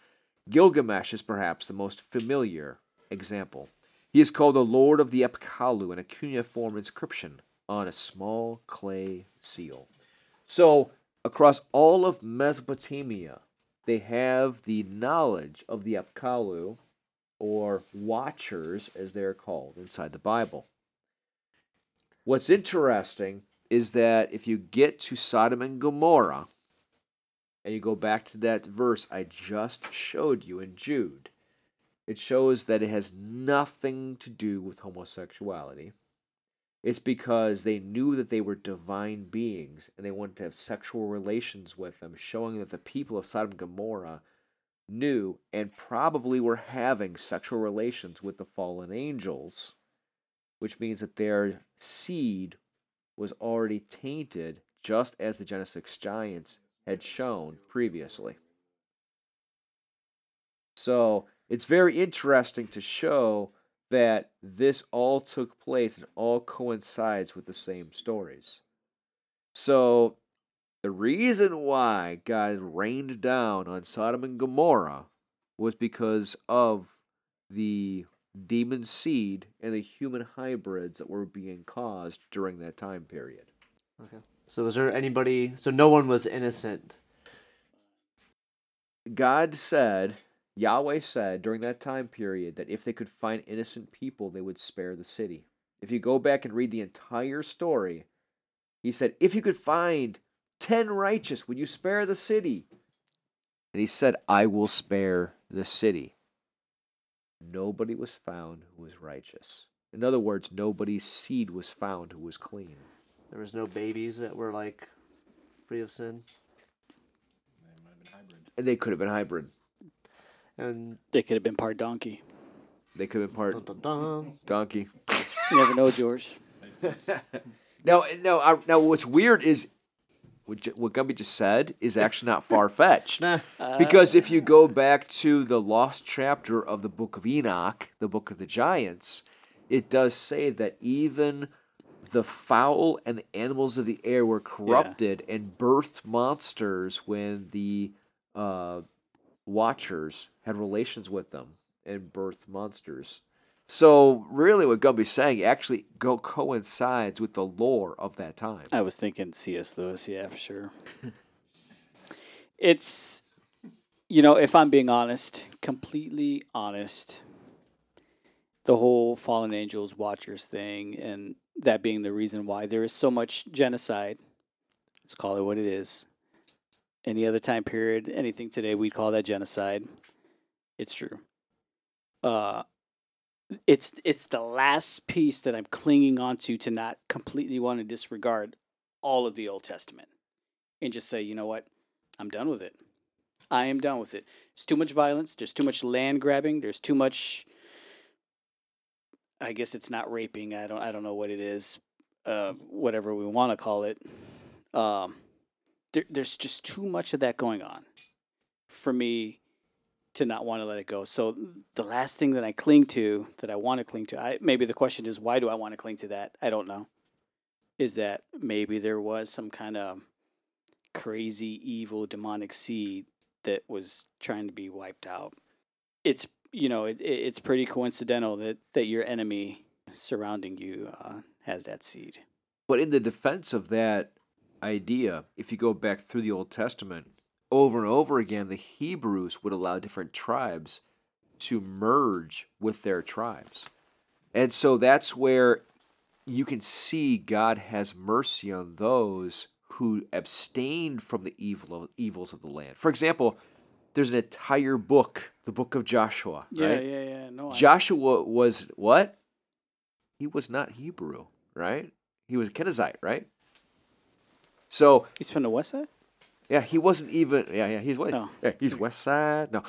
Gilgamesh is perhaps the most familiar example. He is called the Lord of the Apkallu in a cuneiform inscription on a small clay seal. So, across all of Mesopotamia, they have the knowledge of the Apkallu, or Watchers as they're called inside the Bible. What's interesting is that if you get to Sodom and Gomorrah, and you go back to that verse I just showed you in Jude, it shows that it has nothing to do with homosexuality. It's because they knew that they were divine beings and they wanted to have sexual relations with them, showing that the people of Sodom and Gomorrah knew and probably were having sexual relations with the fallen angels, which means that their seed was already tainted, just as the Genesis giants had shown previously. So it's very interesting to show that this all took place and all coincides with the same stories. So the reason why God rained down on Sodom and Gomorrah was because of the demon seed and the human hybrids that were being caused during that time period. Okay. So was there anybody? So no one was innocent. God said, Yahweh said during that time period that if they could find innocent people, they would spare the city. If you go back and read the entire story, he said, If you could find 10 righteous, would you spare the city? And he said, I will spare the city. Nobody was found who was righteous. In other words, nobody's seed was found who was clean. There was no babies that were like free of sin. They might have been And they could have been hybrid. And They could have been part donkey. They could have been part dun, dun, dun. donkey. You never know, George. No, no. I, now, what's weird is what, J- what Gumby just said is actually not far fetched. Nah. because if you go back to the lost chapter of the book of Enoch, the book of the giants, it does say that even the fowl and the animals of the air were corrupted and birthed monsters when the uh, watchers had relations with them and birthed monsters. So really, what Gumby's saying actually go coincides with the lore of that time. I was thinking C.S. Lewis, yeah, for sure. it's, you know, if I'm being honest, completely honest, the whole fallen angels watchers thing, and that being the reason why there is so much genocide. Let's call it what it is. Any other time period, anything today, we'd call that genocide. It's true. Uh, it's it's the last piece that I'm clinging onto to not completely want to disregard all of the Old Testament and just say, you know what, I'm done with it. I am done with it. There's too much violence. There's too much land grabbing. There's too much. I guess it's not raping. I don't. I don't know what it is. Uh, whatever we want to call it. Um, there, there's just too much of that going on for me to not want to let it go. So the last thing that I cling to, that I want to cling to, I maybe the question is why do I want to cling to that? I don't know. Is that maybe there was some kind of crazy evil demonic seed that was trying to be wiped out. It's you know it, it- it's pretty coincidental that that your enemy surrounding you uh, has that seed. But in the defense of that idea, if you go back through the Old Testament, over and over again, the Hebrews would allow different tribes to merge with their tribes. And so that's where you can see God has mercy on those who abstained from the evil evils of the land. For example, there's an entire book, the book of Joshua, Yeah, right? yeah, yeah. No, Joshua was what? He was not Hebrew, right? He was a Kenizzite, right? So He's from the west side. yeah, he wasn't even. Yeah, yeah, he's what? Oh. Yeah, he's West Side. No,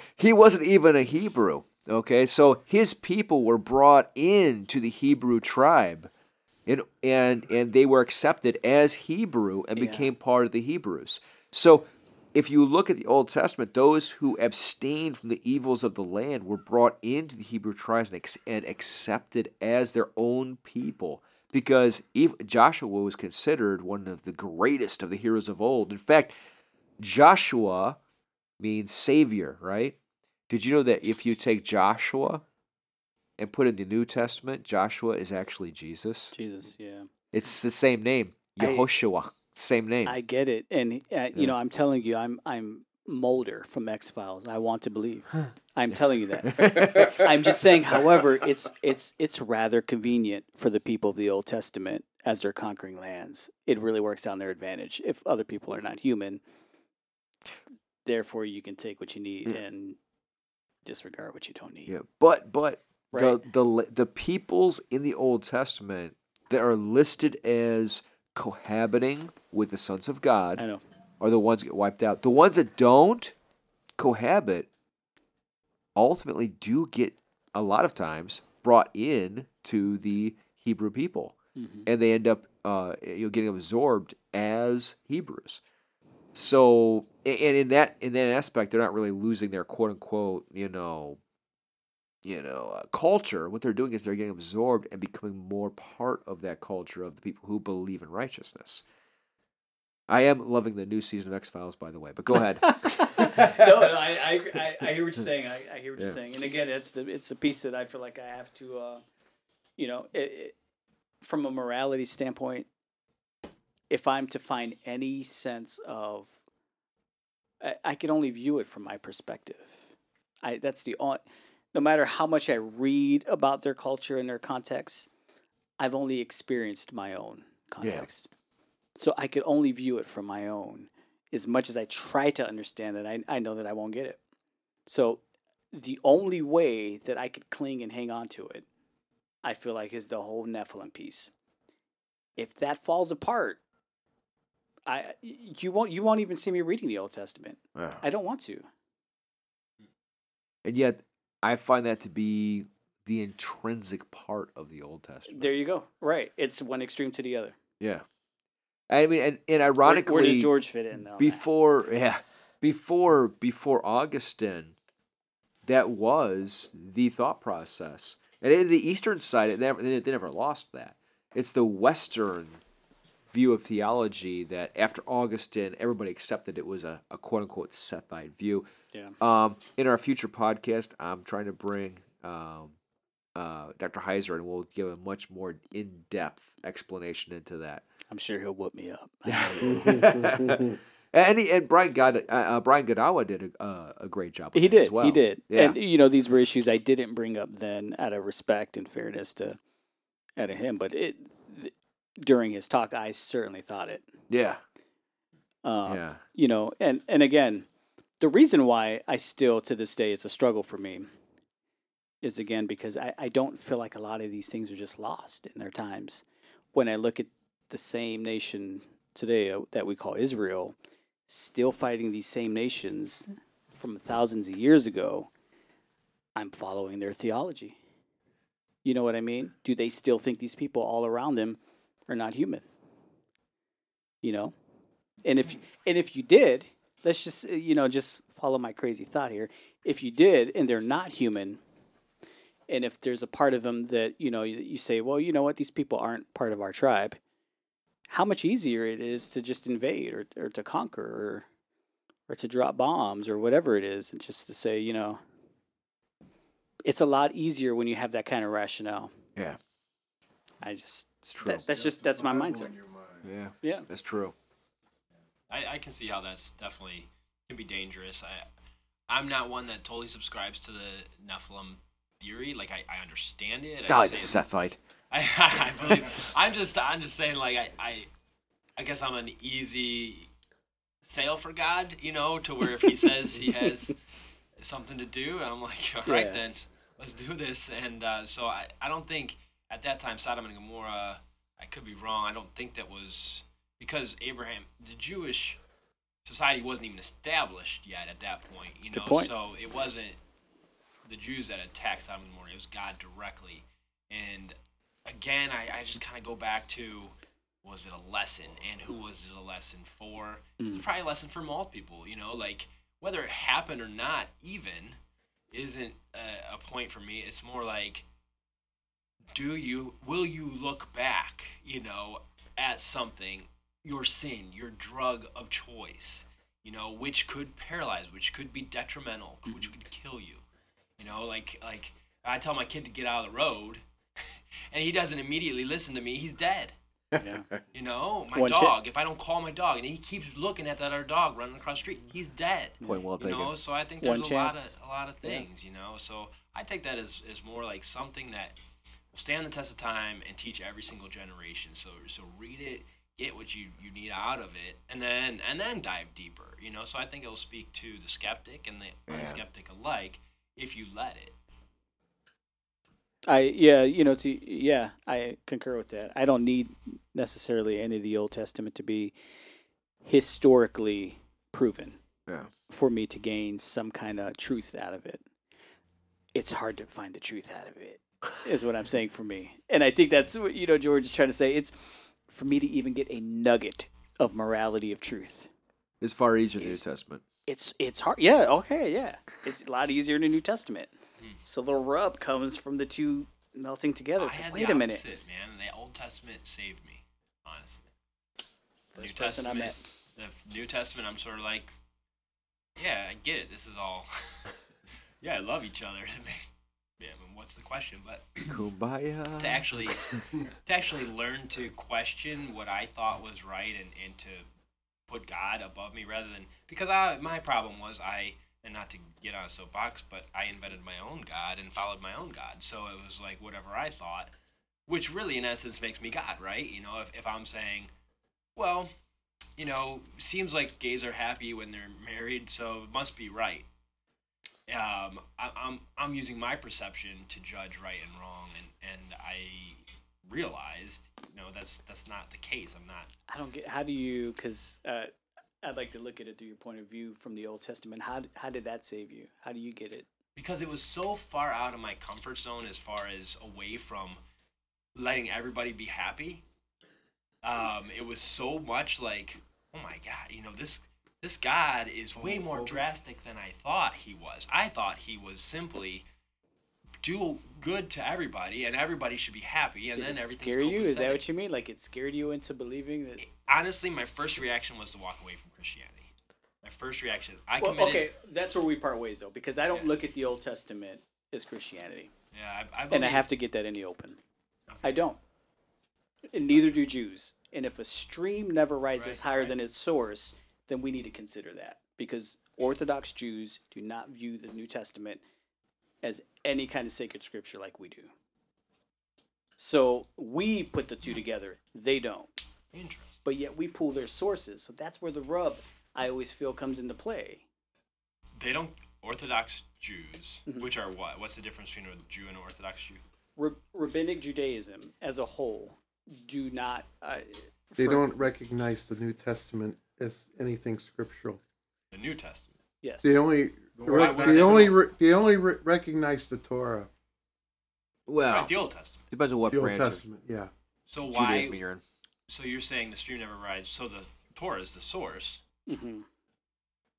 he wasn't even a Hebrew. Okay, so his people were brought into the Hebrew tribe, and and and they were accepted as Hebrew and Yeah. became part of the Hebrews. So. If you look at the Old Testament, those who abstained from the evils of the land were brought into the Hebrew tribes and, and accepted as their own people because Joshua was considered one of the greatest of the heroes of old. In fact, Joshua means savior, right? Did you know that if you take Joshua and put in the New Testament, Joshua is actually Jesus? Jesus, yeah. It's the same name, I- Yehoshua, same name. I get it, and uh, Yeah. you know, I'm telling you, I'm I'm Mulder from X Files. I want to believe. I'm telling you that. I'm just saying, however, it's it's it's rather convenient for the people of the Old Testament as they're conquering lands. It really works out in their advantage if other people are not human. Therefore, you can take what you need Yeah. and disregard what you don't need. yeah, but but Right. the the the peoples in the Old Testament that are listed as cohabiting with the sons of God I know. Are the ones that get wiped out. The ones that don't cohabit ultimately do get a lot of times brought in to the Hebrew people, Mhm. and they end up uh, you know getting absorbed as Hebrews. So, and in that in that aspect, they're not really losing their quote unquote you know you know uh, culture. What they're doing is they're getting absorbed and becoming more part of that culture of the people who believe in righteousness. I am loving the new season of X Files, by the way. But go ahead. no, I, I, I, hear what you're saying. I, I hear what Yeah. you're saying. And again, it's the it's a piece that I feel like I have to, uh, you know, it, it, from a morality standpoint, if I'm to find any sense of, I, I can only view it from my perspective. I that's the. No matter how much I read about their culture and their context, I've only experienced my own context. So I could only view it from my own as much as I try to understand it, I, I know that I won't get it. So the only way that I could cling and hang on to it, I feel like, is the whole Nephilim piece. If that falls apart, I you won't you won't even see me reading the Old Testament. I don't want to. and yet, I find that to be the intrinsic part of the Old Testament. There you go. Right. It's one extreme to the other. yeah. I mean, and, and Where- ironically, where, does George fit in? though? before yeah before before augustine that was the thought process and in the eastern side it never they never lost that it's the western view of theology that after augustine everybody accepted it was a, a quote-unquote sethite view Yeah. um, in our future podcast i'm trying to bring um, uh, dr heiser and we'll give a much more in-depth explanation into that I'm sure he'll whoop me up. and he, and Brian God uh, uh, Brian Godawa did a uh, a great job. He did. Well. He did. Yeah. And you know, these were issues I didn't bring up then out of respect and fairness to out of him, but it th- during his talk I certainly thought it. yeah. Um, yeah. You know, and and again, the reason why I still to this day it's a struggle for me is again because I, I don't feel like a lot of these things are just lost in their times. When I look at the same nation today uh, that we call Israel, still fighting these same nations from thousands of years ago, I'm following their theology. You know what I mean? Do they still think these people all around them are not human? You know? And if and if you did, let's just uh, you know just follow my crazy thought here. If you did and they're not human, and if there's a part of them that you know you, you say, well, you know what, these people aren't part of our tribe. How much easier it is to just invade or or to conquer or or to drop bombs or whatever it is, and just to say, you know, it's a lot easier when you have that kind of rationale. Yeah. I just It's true. that, that's just that's my mindset. yeah. Yeah. That's true. I, I can see how that's definitely can be dangerous. I I'm not one that totally subscribes to the Nephilim theory. Like I, I understand it. I just he's a say- Sethite. I, I believe. I'm just I'm just saying like I, I I guess I'm an easy sale for God, you know, to where if he says he has something to do, I'm like, all right Yeah. then, let's do this. And uh, so I, I don't think at that time Sodom and Gomorrah, I could be wrong. I don't think that was because Abraham, the Jewish society wasn't even established yet at that point. You know, point. so it wasn't the Jews that attacked Sodom and Gomorrah. It was God directly. And again, I, I just kind of go back to was it a lesson and who was it a lesson for? It's hmm. probably a lesson for most people. You know, like whether it happened or not, even isn't a, a point for me. It's more like do you will you look back you know at something your sin your drug of choice you know which could paralyze which could be detrimental which mm-hmm. could kill you you know like like i tell my kid to get out of the road and he doesn't immediately listen to me he's dead. Yeah. you know my One chi- dog if i don't call my dog and he keeps looking at that other dog running across the street he's dead. Point well you taken. know so i think One there's a lot of a lot of things you know so i take that as, as more like something that will stand the test of time and teach every single generation. So so read it get what you, you need out of it and then and then dive deeper you know so i think it'll speak to the skeptic and the Yeah. unskeptic alike if you let it I yeah, you know, to yeah, I concur with that. I don't need necessarily any of the Old Testament to be historically proven Yeah. for me to gain some kind of truth out of it. It's hard to find the truth out of it, is what I'm saying for me. And I think that's what you know George is trying to say. It's for me to even get a nugget of morality of truth. It's far easier in the New Testament. It's it's hard. Yeah, okay, yeah. It's a lot easier in the New Testament. Hmm. So the rub comes from the two melting together. I like, had wait the a minute. man the old testament saved me honestly The First person I met. the New Testament, I'm sort of like, yeah, I get it. This is all, yeah, I love each other. yeah, I mean, what's the question? But Kumbaya. to actually, to actually learn to question what I thought was right and, and to put God above me rather than because I my problem was I and not to get on a soapbox, but I invented my own God and followed my own God. So it was like whatever I thought, which really in essence makes me God, right? You know, if if I'm saying, well, you know, seems like gays are happy when they're married, so it must be right. Um, I, I'm I'm using my perception to judge right and wrong, and and I realized, you know, that's that's not the case. I'm not. I don't get how do you because uh, I'd like to look at it through your point of view from the Old Testament. How how did that save you? How do you get it? because it was so far out of my comfort zone as far as away from letting everybody be happy. Um, it was so much like, oh my god, you know this this God is way more drastic than I thought he was. I thought he was simply do good to everybody and everybody should be happy and Did then it everything's scare you? Is that what you mean? Like it scared you into believing that? Honestly, my first reaction was to walk away from Christianity. My first reaction, I Well, committed. okay, that's where we part ways though, because I don't Yeah. look at the Old Testament as Christianity, Yeah, I, I and I have to get that in the open. I don't, and neither do Jews. And if a stream never rises Right, higher right. than its source, then we need to consider that because Orthodox Jews do not view the New Testament as any kind of sacred scripture like we do. So we put the two together; they don't. Interesting. But yet we pull their sources. So that's where the rub I always feel comes into play. they don't Orthodox Jews, Mm-hmm. which are what? What's the difference between a Jew and an Orthodox Jew? Rab- rabbinic Judaism as a whole do not. Uh, They for- don't recognize the New Testament as anything scriptural. The New Testament. Yes. They only Why re- they they only not? re- they only re- recognize the Torah, Well, Right, the Old Testament. depends on what the Old branch of Testament. Yeah, So why? Judaism you're in. So you're saying the stream never rises. So the Torah is the source. hmm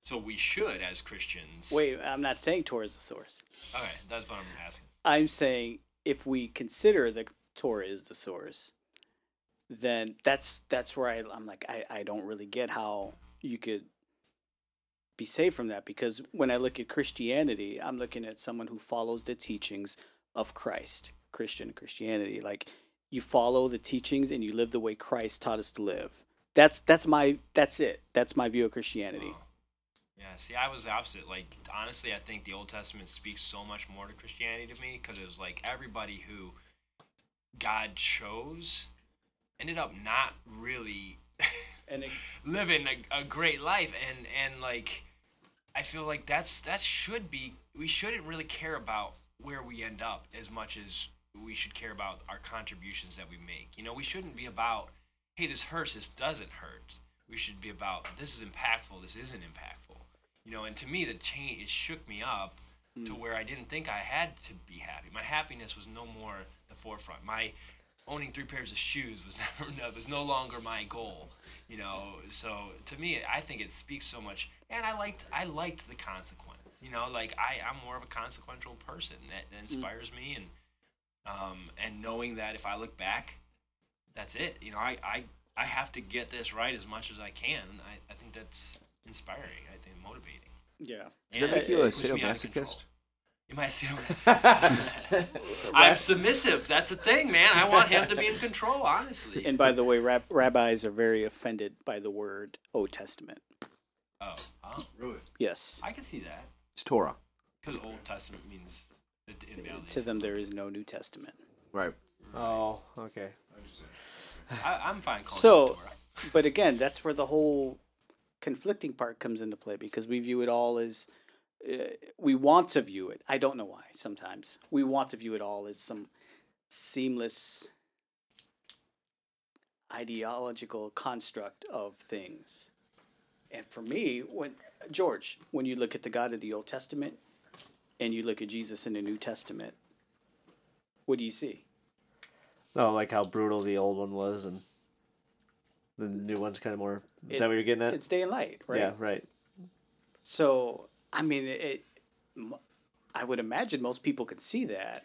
So we should, as Christians. Wait, I'm not saying Torah is the source. Okay, that's what I'm asking. I'm saying if we consider the Torah is the source, then that's that's where I, I'm like I, I don't really get how you could be saved from that because when I look at Christianity, I'm looking at someone who follows the teachings of Christ, Christian Christianity. Like you follow the teachings and you live the way Christ taught us to live. That's that's my that's it. That's my view of Christianity. Oh. Yeah, see, I was the opposite. Like, honestly, I think the Old Testament speaks so much more to Christianity to me because it was like everybody who God chose ended up not really And living a, a great life and and like i feel like that's that should be we shouldn't really care about where we end up as much as we should care about our contributions that we make. You know, we shouldn't be about, hey, this hurts, this doesn't hurt. We should be about, this is impactful, this isn't impactful. You know, and to me, the change, it shook me up to hmm. where I didn't think I had to be happy. My happiness was no more the forefront. My owning three pairs of shoes was never no, was no longer my goal. You know, so to me, I think it speaks so much. And I liked I liked the consequence. You know, like I I'm more of a consequential person that, that inspires me, and um and knowing that if I look back, that's it. You know, I I I have to get this right as much as I can. I I think that's inspiring. I think motivating. Yeah. Does that And make you a it puts me out of control. sadomasochist? You might say, I'm submissive. That's the thing, man. I want him to be in control, honestly. And by the way, rab- rabbis are very offended by the word Old Testament. Oh, huh? Really? Yes. I can see that. It's Torah. Because Old Testament means it invalidates. To them, there is no New Testament. Right. Oh, okay. I, I'm fine calling So- it Torah. But again, that's where the whole conflicting part comes into play because we view it all as Uh, we want to view it. I don't know why. Sometimes we want to view it all as some seamless ideological construct of things. And for me, when George, when you look at the God of the Old Testament and you look at Jesus in the New Testament, what do you see? Oh, like how brutal the old one was, and the new one's kind of more. Is It- that what you're getting at? It's day and light, right? Yeah, right. So, I mean, it, I would imagine most people could see that.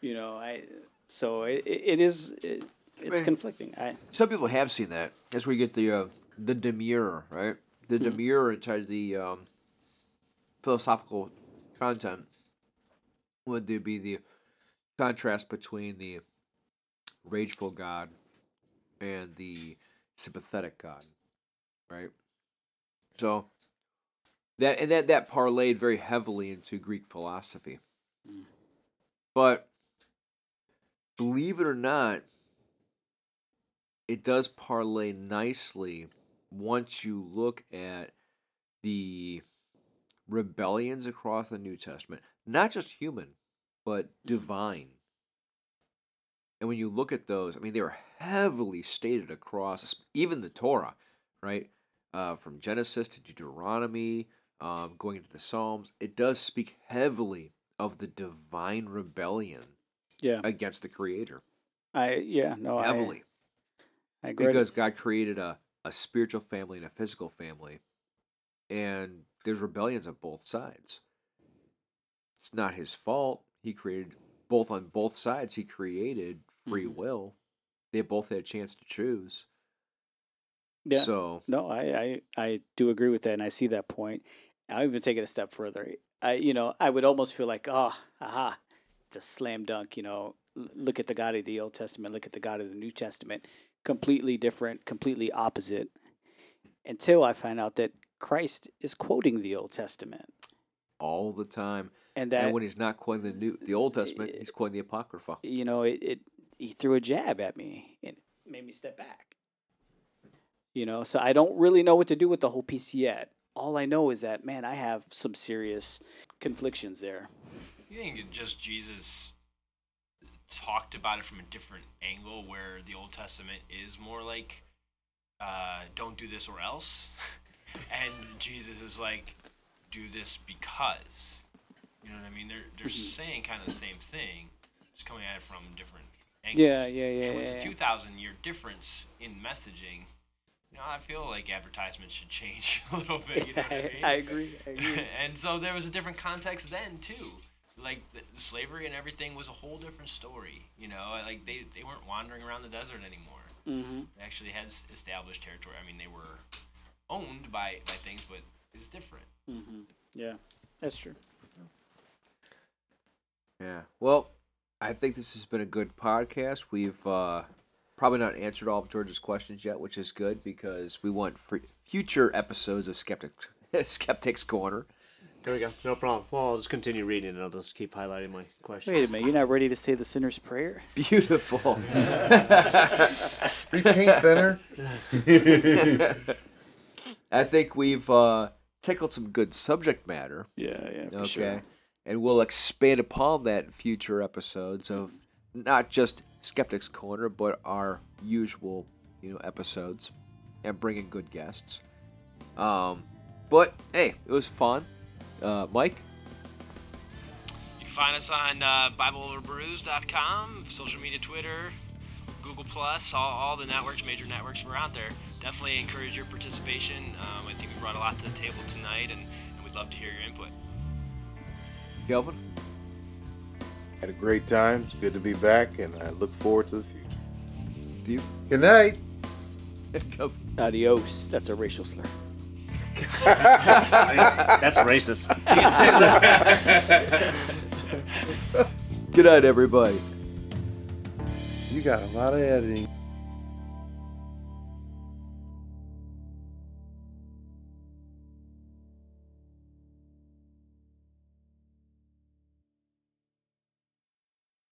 You know, I so it, it is it, it's conflicting. I Some people have seen that. That's where you get the uh, the demiurge, right? The demiurge inside the um, philosophical content would there be the contrast between the rageful God and the sympathetic God, right? So that and that that parlayed very heavily into Greek philosophy. But believe it or not, it does parlay nicely once you look at the rebellions across the New Testament, not just human, but divine. And when you look at those, I mean, they were heavily stated across even the Torah, right? Uh, from Genesis to Deuteronomy, um, going into the Psalms, it does speak heavily of the divine rebellion yeah, against the Creator. I yeah no Heavily I, agree. because God created a, a spiritual family and a physical family, and there's rebellions on both sides. It's not his fault. He created both on both sides. He created free Mhm. will. They both had a chance to choose. yeah So no I, I I do agree with that and I see that point. I'll even take it a step further. I you know I would almost feel like oh aha it's a slam dunk. You know L- look at the God of the Old Testament. Look at the God of the New Testament. Completely different. Completely opposite. Until I find out that Christ is quoting the Old Testament. all the time, and that and when he's not quoting the new, the Old Testament, Eh, he's quoting the Apocrypha. you know it, it he threw a jab at me and made me step back you know so i don't really know what to do with the whole piece yet all i know is that man i have some serious conflictions there You think it just Jesus talked about it from a different angle where the Old Testament is more like, uh, don't do this or else? and Jesus is like, do this because. You know what I mean? They're, they're saying kind of the same thing, just coming at it from different angles. yeah yeah yeah, And with yeah, a yeah. 2,000 year difference in messaging, you know, I feel like advertisements should change a little bit. You know what I I, mean? I agree i agree and so there was a different context then too. Like the, the slavery and everything was a whole different story. You know, like they, they weren't wandering around the desert anymore. mm-hmm. They actually had established territory. I mean, they were owned by, by things, but it's different. Mm-hmm. yeah that's true Yeah. Well, I think this has been a good podcast. We've uh, probably not answered all of George's questions yet, which is good because we want free, future episodes of Skeptic Skeptics Corner. There we go. No problem. Well, I'll just continue reading and I'll just keep highlighting my questions. wait a minute you're not ready to say the sinner's prayer Beautiful. Repaint thinner. I think we've uh, tackled some good subject matter. yeah yeah for okay. sure and we'll expand upon that in future episodes of not just Skeptics Corner, but our usual, you know, episodes, and bringing good guests. Um, but hey, it was fun. Uh, Mike, You can find us on uh, BibleOverBrews.com, social media, Twitter, Google Plus, all, all the networks, major networks we're out there. Definitely encourage your participation. Um, I think we brought a lot to the table tonight, and, and we'd love to hear your input. Kelvin, Had a great time. It's good to be back, and I look forward to the future. Steve, Good night. Adios. That's a racial slur. That's racist. good night, everybody. You got a lot of editing.